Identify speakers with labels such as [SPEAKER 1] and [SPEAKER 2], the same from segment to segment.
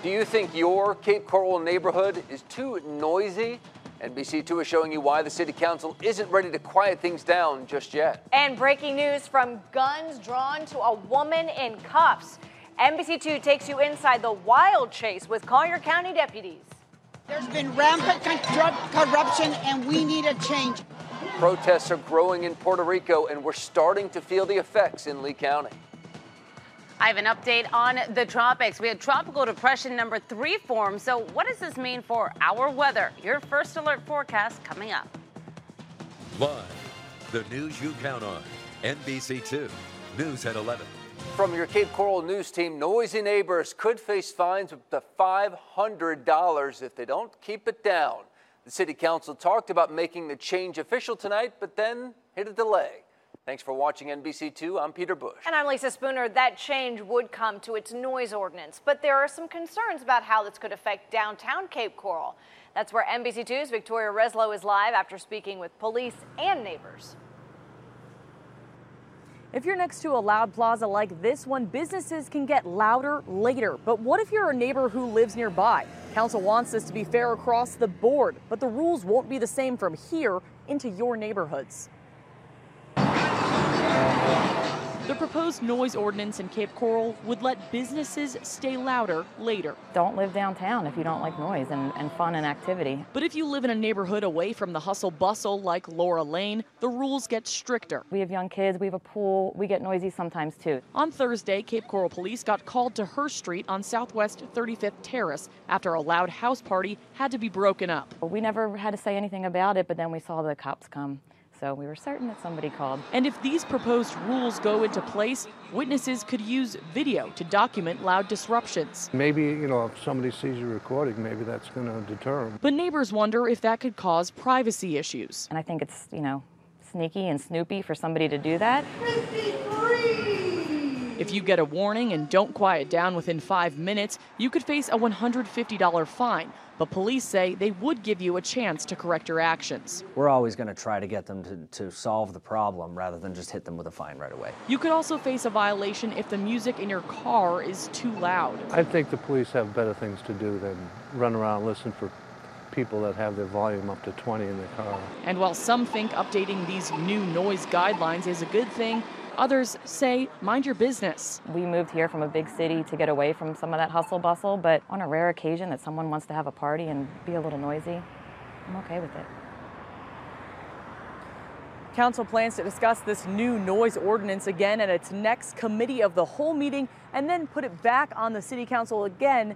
[SPEAKER 1] Do you think your Cape Coral neighborhood is too noisy? NBC2 is showing you why the City Council isn't ready to quiet things down just yet.
[SPEAKER 2] And breaking news from guns drawn to a woman in cuffs. NBC2 takes you inside the wild chase with Collier County deputies.
[SPEAKER 3] There's been rampant corruption and we need a change.
[SPEAKER 1] Protests are growing in Puerto Rico and we're starting to feel the effects in Lee County.
[SPEAKER 4] I have an update on the tropics. We had tropical depression number three form. So, what does this mean for our weather? Your first alert forecast coming up.
[SPEAKER 5] Live, the news you count on. NBC2, News at 11.
[SPEAKER 1] From your Cape Coral News team, noisy neighbors could face fines up to $500 if they don't keep it down. The City Council talked about making the change official tonight, but then hit a delay. Thanks for watching NBC2. I'm Peter Bush.
[SPEAKER 2] And I'm Lisa Spooner. That change would come to its noise ordinance, but there are some concerns about how this could affect downtown Cape Coral. That's where NBC2's Victoria Reslow is live after speaking with police and neighbors.
[SPEAKER 6] If you're next to a loud plaza like this one, businesses can get louder later. But what if you're a neighbor who lives nearby? Council wants this to be fair across the board, but the rules won't be the same from here into your neighborhoods. Proposed noise ordinance in Cape Coral would let businesses stay louder later.
[SPEAKER 7] Don't live downtown if you don't like noise and, and, fun and activity.
[SPEAKER 6] But if you live in a neighborhood away from the hustle bustle like Laura Lane, the rules get stricter.
[SPEAKER 7] We have young kids, we have a pool, we get noisy sometimes too.
[SPEAKER 6] On Thursday, Cape Coral police got called to her street on Southwest 35th Terrace after a loud house party had to be broken up.
[SPEAKER 7] We never had to say anything about it, but then we saw the cops come. So we were certain that somebody called.
[SPEAKER 6] And if these proposed rules go into place, witnesses could use video to document loud disruptions.
[SPEAKER 8] Maybe, you know, if somebody sees you recording, maybe that's going to deter them.
[SPEAKER 6] But neighbors wonder if that could cause privacy issues.
[SPEAKER 7] And I think it's, you know, sneaky and snoopy for somebody to do that. 53!
[SPEAKER 6] If you get a warning and don't quiet down within five minutes, you could face a $150 fine. But police say they would give you a chance to correct your actions.
[SPEAKER 9] We're always going to try to get them to, to solve the problem rather than just hit them with a fine right away.
[SPEAKER 6] You could also face a violation if the music in your car is too loud.
[SPEAKER 8] I think the police have better things to do than run around and listen for people that have their volume up to 20 in their car.
[SPEAKER 6] And while some think updating these new noise guidelines is a good thing, Others say, mind your business.
[SPEAKER 7] We moved here from a big city to get away from some of that hustle bustle, but on a rare occasion that someone wants to have a party and be a little noisy, I'm okay with it.
[SPEAKER 6] Council plans to discuss this new noise ordinance again at its next committee of the whole meeting and then put it back on the City Council again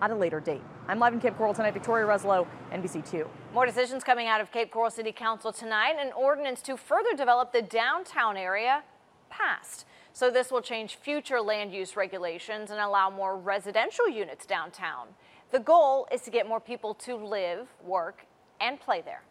[SPEAKER 6] at a later date. I'm live in Cape Coral tonight, Victoria Reslow, NBC2.
[SPEAKER 2] More decisions coming out of Cape Coral City Council tonight, an ordinance to further develop the downtown area passed. So this will change future land use regulations and allow more residential units downtown. The goal is to get more people to live, work, and play there.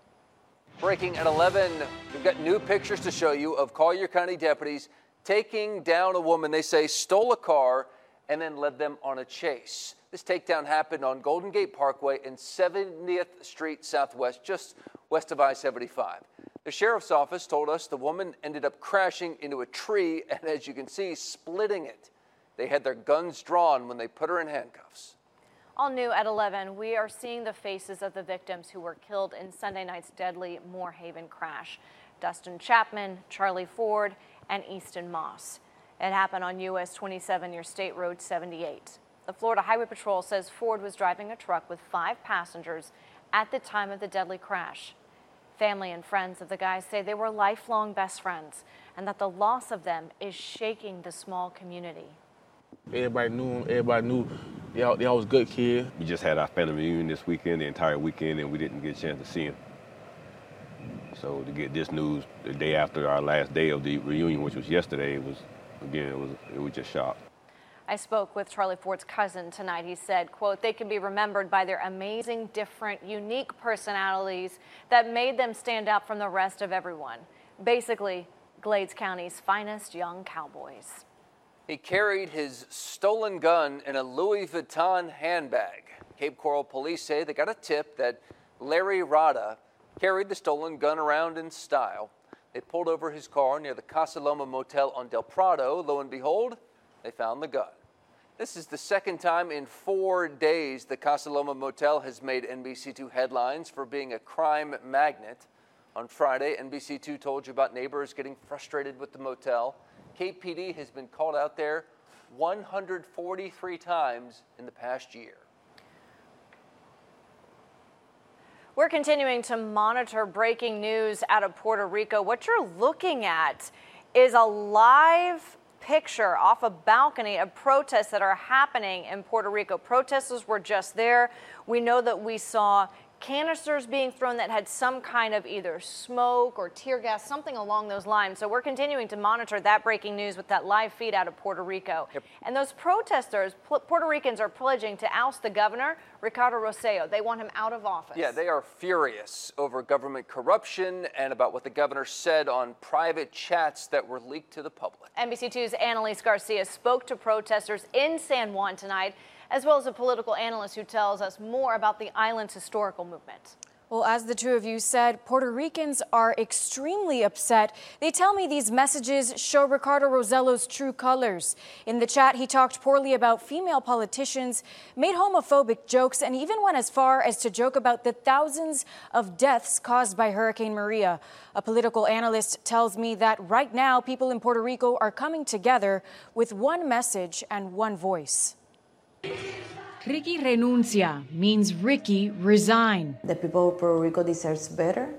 [SPEAKER 1] Breaking at 11, we've got new pictures to show you of Collier County deputies taking down a woman they say stole a car and then led them on a chase. This takedown happened on Golden Gate Parkway and 70th Street Southwest, just west of I 75. The sheriff's office told us the woman ended up crashing into a tree and, as you can see, splitting it. They had their guns drawn when they put her in handcuffs.
[SPEAKER 2] All new at 11, we are seeing the faces of the victims who were killed in Sunday night's deadly Moore Haven crash. Dustin Chapman, Charlie Ford, and Easton Moss. It happened on US 27 near State Road 78. The Florida Highway Patrol says Ford was driving a truck with five passengers at the time of the deadly crash. Family and friends of the guys say they were lifelong best friends and that the loss of them is shaking the small community.
[SPEAKER 10] Everybody knew him. Everybody knew they all, they all was good kids.
[SPEAKER 11] We just had our family reunion this weekend, the entire weekend, and we didn't get a chance to see him. So to get this news the day after our last day of the reunion, which was yesterday, it was again it was it was just shock.
[SPEAKER 2] I spoke with Charlie Ford's cousin tonight. He said, quote, they can be remembered by their amazing, different, unique personalities that made them stand out from the rest of everyone. Basically, Glades County's finest young cowboys.
[SPEAKER 1] He carried his stolen gun in a Louis Vuitton handbag. Cape Coral police say they got a tip that Larry Rada carried the stolen gun around in style. They pulled over his car near the Casa Loma Motel on Del Prado. Lo and behold, they found the gun. This is the second time in four days the Casa Loma Motel has made NBC2 headlines for being a crime magnet. On Friday, NBC2 told you about neighbors getting frustrated with the motel. KPD has been called out there 143 times in the past year.
[SPEAKER 2] We're continuing to monitor breaking news out of Puerto Rico. What you're looking at is a live picture off a balcony of protests that are happening in Puerto Rico. Protesters were just there. We know that we saw canisters being thrown that had some kind of either smoke or tear gas, something along those lines. So we're continuing to monitor that breaking news with that live feed out of Puerto Rico. Yep. And those protesters, Puerto Ricans are pledging to oust the governor, Ricardo Rosselló. They want him out of office.
[SPEAKER 1] Yeah, they are furious over government corruption and about what the governor said on private chats that were leaked to the public.
[SPEAKER 2] NBC2's Annalise Garcia spoke to protesters in San Juan tonight as well as a political analyst who tells us more about the island's historical movement.
[SPEAKER 12] Well, as the two of you said, Puerto Ricans are extremely upset. They tell me these messages show Ricardo Rosselló's true colors. In the chat, he talked poorly about female politicians, made homophobic jokes, and even went as far as to joke about the thousands of deaths caused by Hurricane Maria. A political analyst tells me that right now, people in Puerto Rico are coming together with one message and one voice.
[SPEAKER 13] Ricky renuncia means Ricky resign.
[SPEAKER 14] The people of Puerto Rico deserves better.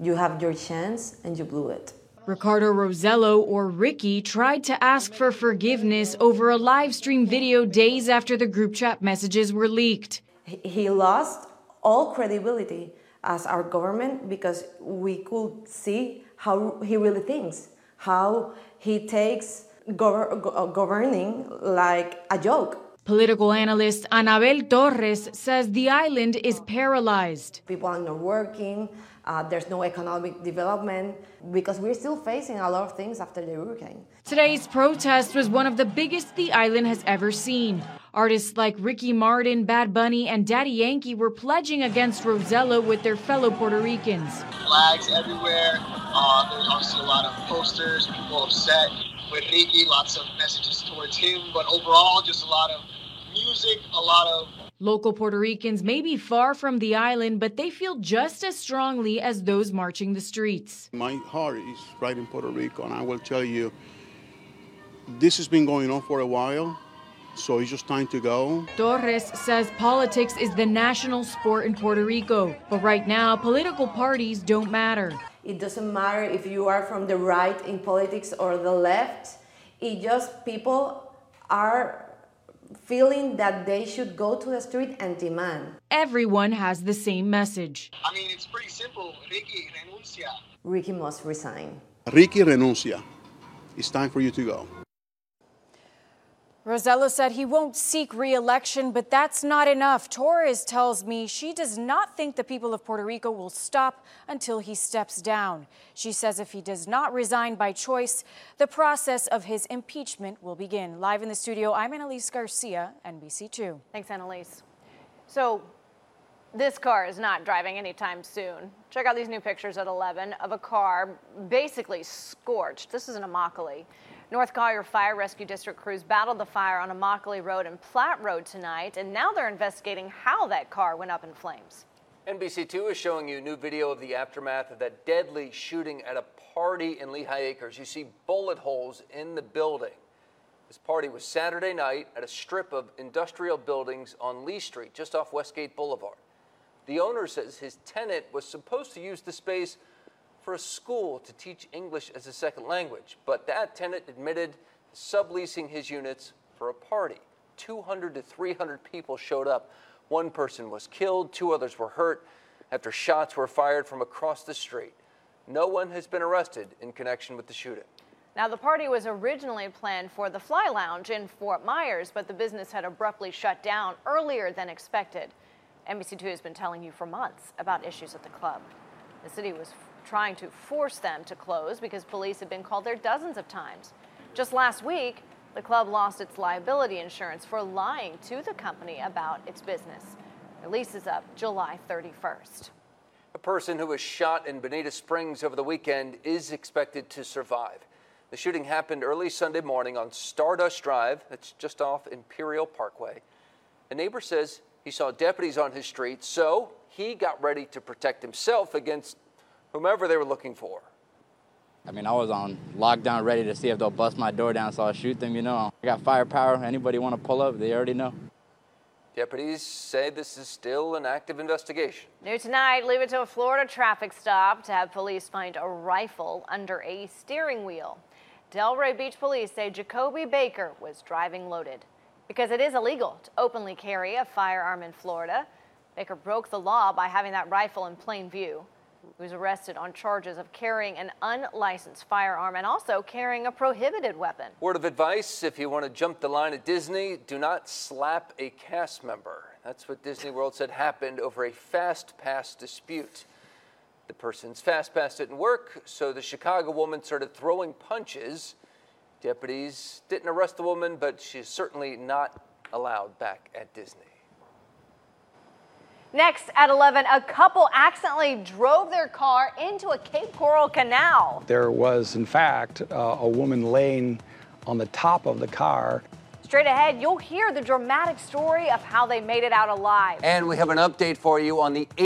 [SPEAKER 14] You have your chance and you blew it.
[SPEAKER 13] Ricardo Rosselló or Ricky, tried to ask for forgiveness over a live stream video days after the group chat messages were leaked.
[SPEAKER 14] He lost all credibility as our government because we could see how he really thinks, how he takes governing like a joke.
[SPEAKER 13] Political analyst Anabel Torres says the island is paralyzed.
[SPEAKER 14] People are not working, uh, there's no economic development because we're still facing a lot of things after the hurricane.
[SPEAKER 13] Today's protest was one of the biggest the island has ever seen. Artists like Ricky Martin, Bad Bunny, and Daddy Yankee were pledging against Rosselló with their fellow Puerto Ricans.
[SPEAKER 15] Flags everywhere. Uh, there's obviously a lot of posters, people upset with Ricky, lots of messages towards him, but overall, just a lot of music, a lot of.
[SPEAKER 13] Local Puerto Ricans may be far from the island, but they feel just as strongly as those marching the streets.
[SPEAKER 16] My heart is right in Puerto Rico, and I will tell you, this has been going on for a while. So it's just time to go.
[SPEAKER 13] Torres says politics is the national sport in Puerto Rico, but right now, political parties don't matter.
[SPEAKER 14] It doesn't matter if you are from the right in politics or the left. It just people are feeling that they should go to the street and demand.
[SPEAKER 13] Everyone has the same message.
[SPEAKER 15] I mean, it's pretty simple. Ricky, renuncia.
[SPEAKER 14] Ricky must resign.
[SPEAKER 16] Ricky, renuncia. It's time for you to go.
[SPEAKER 12] Rosselló said he won't seek re-election, but that's not enough. Torres tells me she does not think the people of Puerto Rico will stop until he steps down. She says if he does not resign by choice, the process of his impeachment will begin. Live in the studio, I'm Annalise Garcia, NBC2.
[SPEAKER 2] Thanks, Annalise. So this car is not driving anytime soon. Check out these new pictures at 11 of a car basically scorched. This is an Immokalee. North Collier Fire Rescue District crews battled the fire on Immokalee Road and Platt Road tonight, and now they're investigating how that car went up in flames.
[SPEAKER 1] NBC2 is showing you new video of the aftermath of that deadly shooting at a party in Lehigh Acres. You see bullet holes in the building. This party was Saturday night at a strip of industrial buildings on Lee Street, just off Westgate Boulevard. The owner says his tenant was supposed to use the space for a school to teach English as a second language, but that tenant admitted subleasing his units for a party. 200 to 300 people showed up. One person was killed, two others were hurt after shots were fired from across the street. No one has been arrested in connection with the shooting.
[SPEAKER 2] Now, the party was originally planned for the Fly Lounge in Fort Myers, but the business had abruptly shut down earlier than expected. NBC2 has been telling you for months about issues at the club. The city was trying to force them to close because police have been called there dozens of times. Just last week, the club lost its liability insurance for lying to the company about its business. The lease is up July 31st.
[SPEAKER 1] A person who was shot in Bonita Springs over the weekend is expected to survive. The shooting happened early Sunday morning on Stardust Drive, that's just off Imperial Parkway. A neighbor says he saw deputies on his street, so he got ready to protect himself against whomever they were looking for.
[SPEAKER 17] I mean, I was on lockdown ready to see if they'll bust my door down, so I'll shoot them, you know. I got firepower. Anybody want to pull up, they already know.
[SPEAKER 1] Deputies say this is still an active investigation.
[SPEAKER 2] New tonight, leave it to a Florida traffic stop to have police find a rifle under a steering wheel. Delray Beach police say Jacoby Baker was driving loaded because it is illegal to openly carry a firearm in Florida. Baker broke the law by having that rifle in plain view. He was arrested on charges of carrying an unlicensed firearm and also carrying a prohibited weapon.
[SPEAKER 1] Word of advice if you want to jump the line at Disney, do not slap a cast member. That's what Disney World said happened over a fast pass dispute. The person's fast pass didn't work, so the Chicago woman started throwing punches. Deputies didn't arrest the woman, but she's certainly not allowed back at Disney.
[SPEAKER 2] Next at 11, a couple accidentally drove their car into a Cape Coral canal.
[SPEAKER 18] There was, in fact, uh, a woman laying on the top of the car.
[SPEAKER 2] Straight ahead, you'll hear the dramatic story of how they made it out alive.
[SPEAKER 1] And we have an update for you on the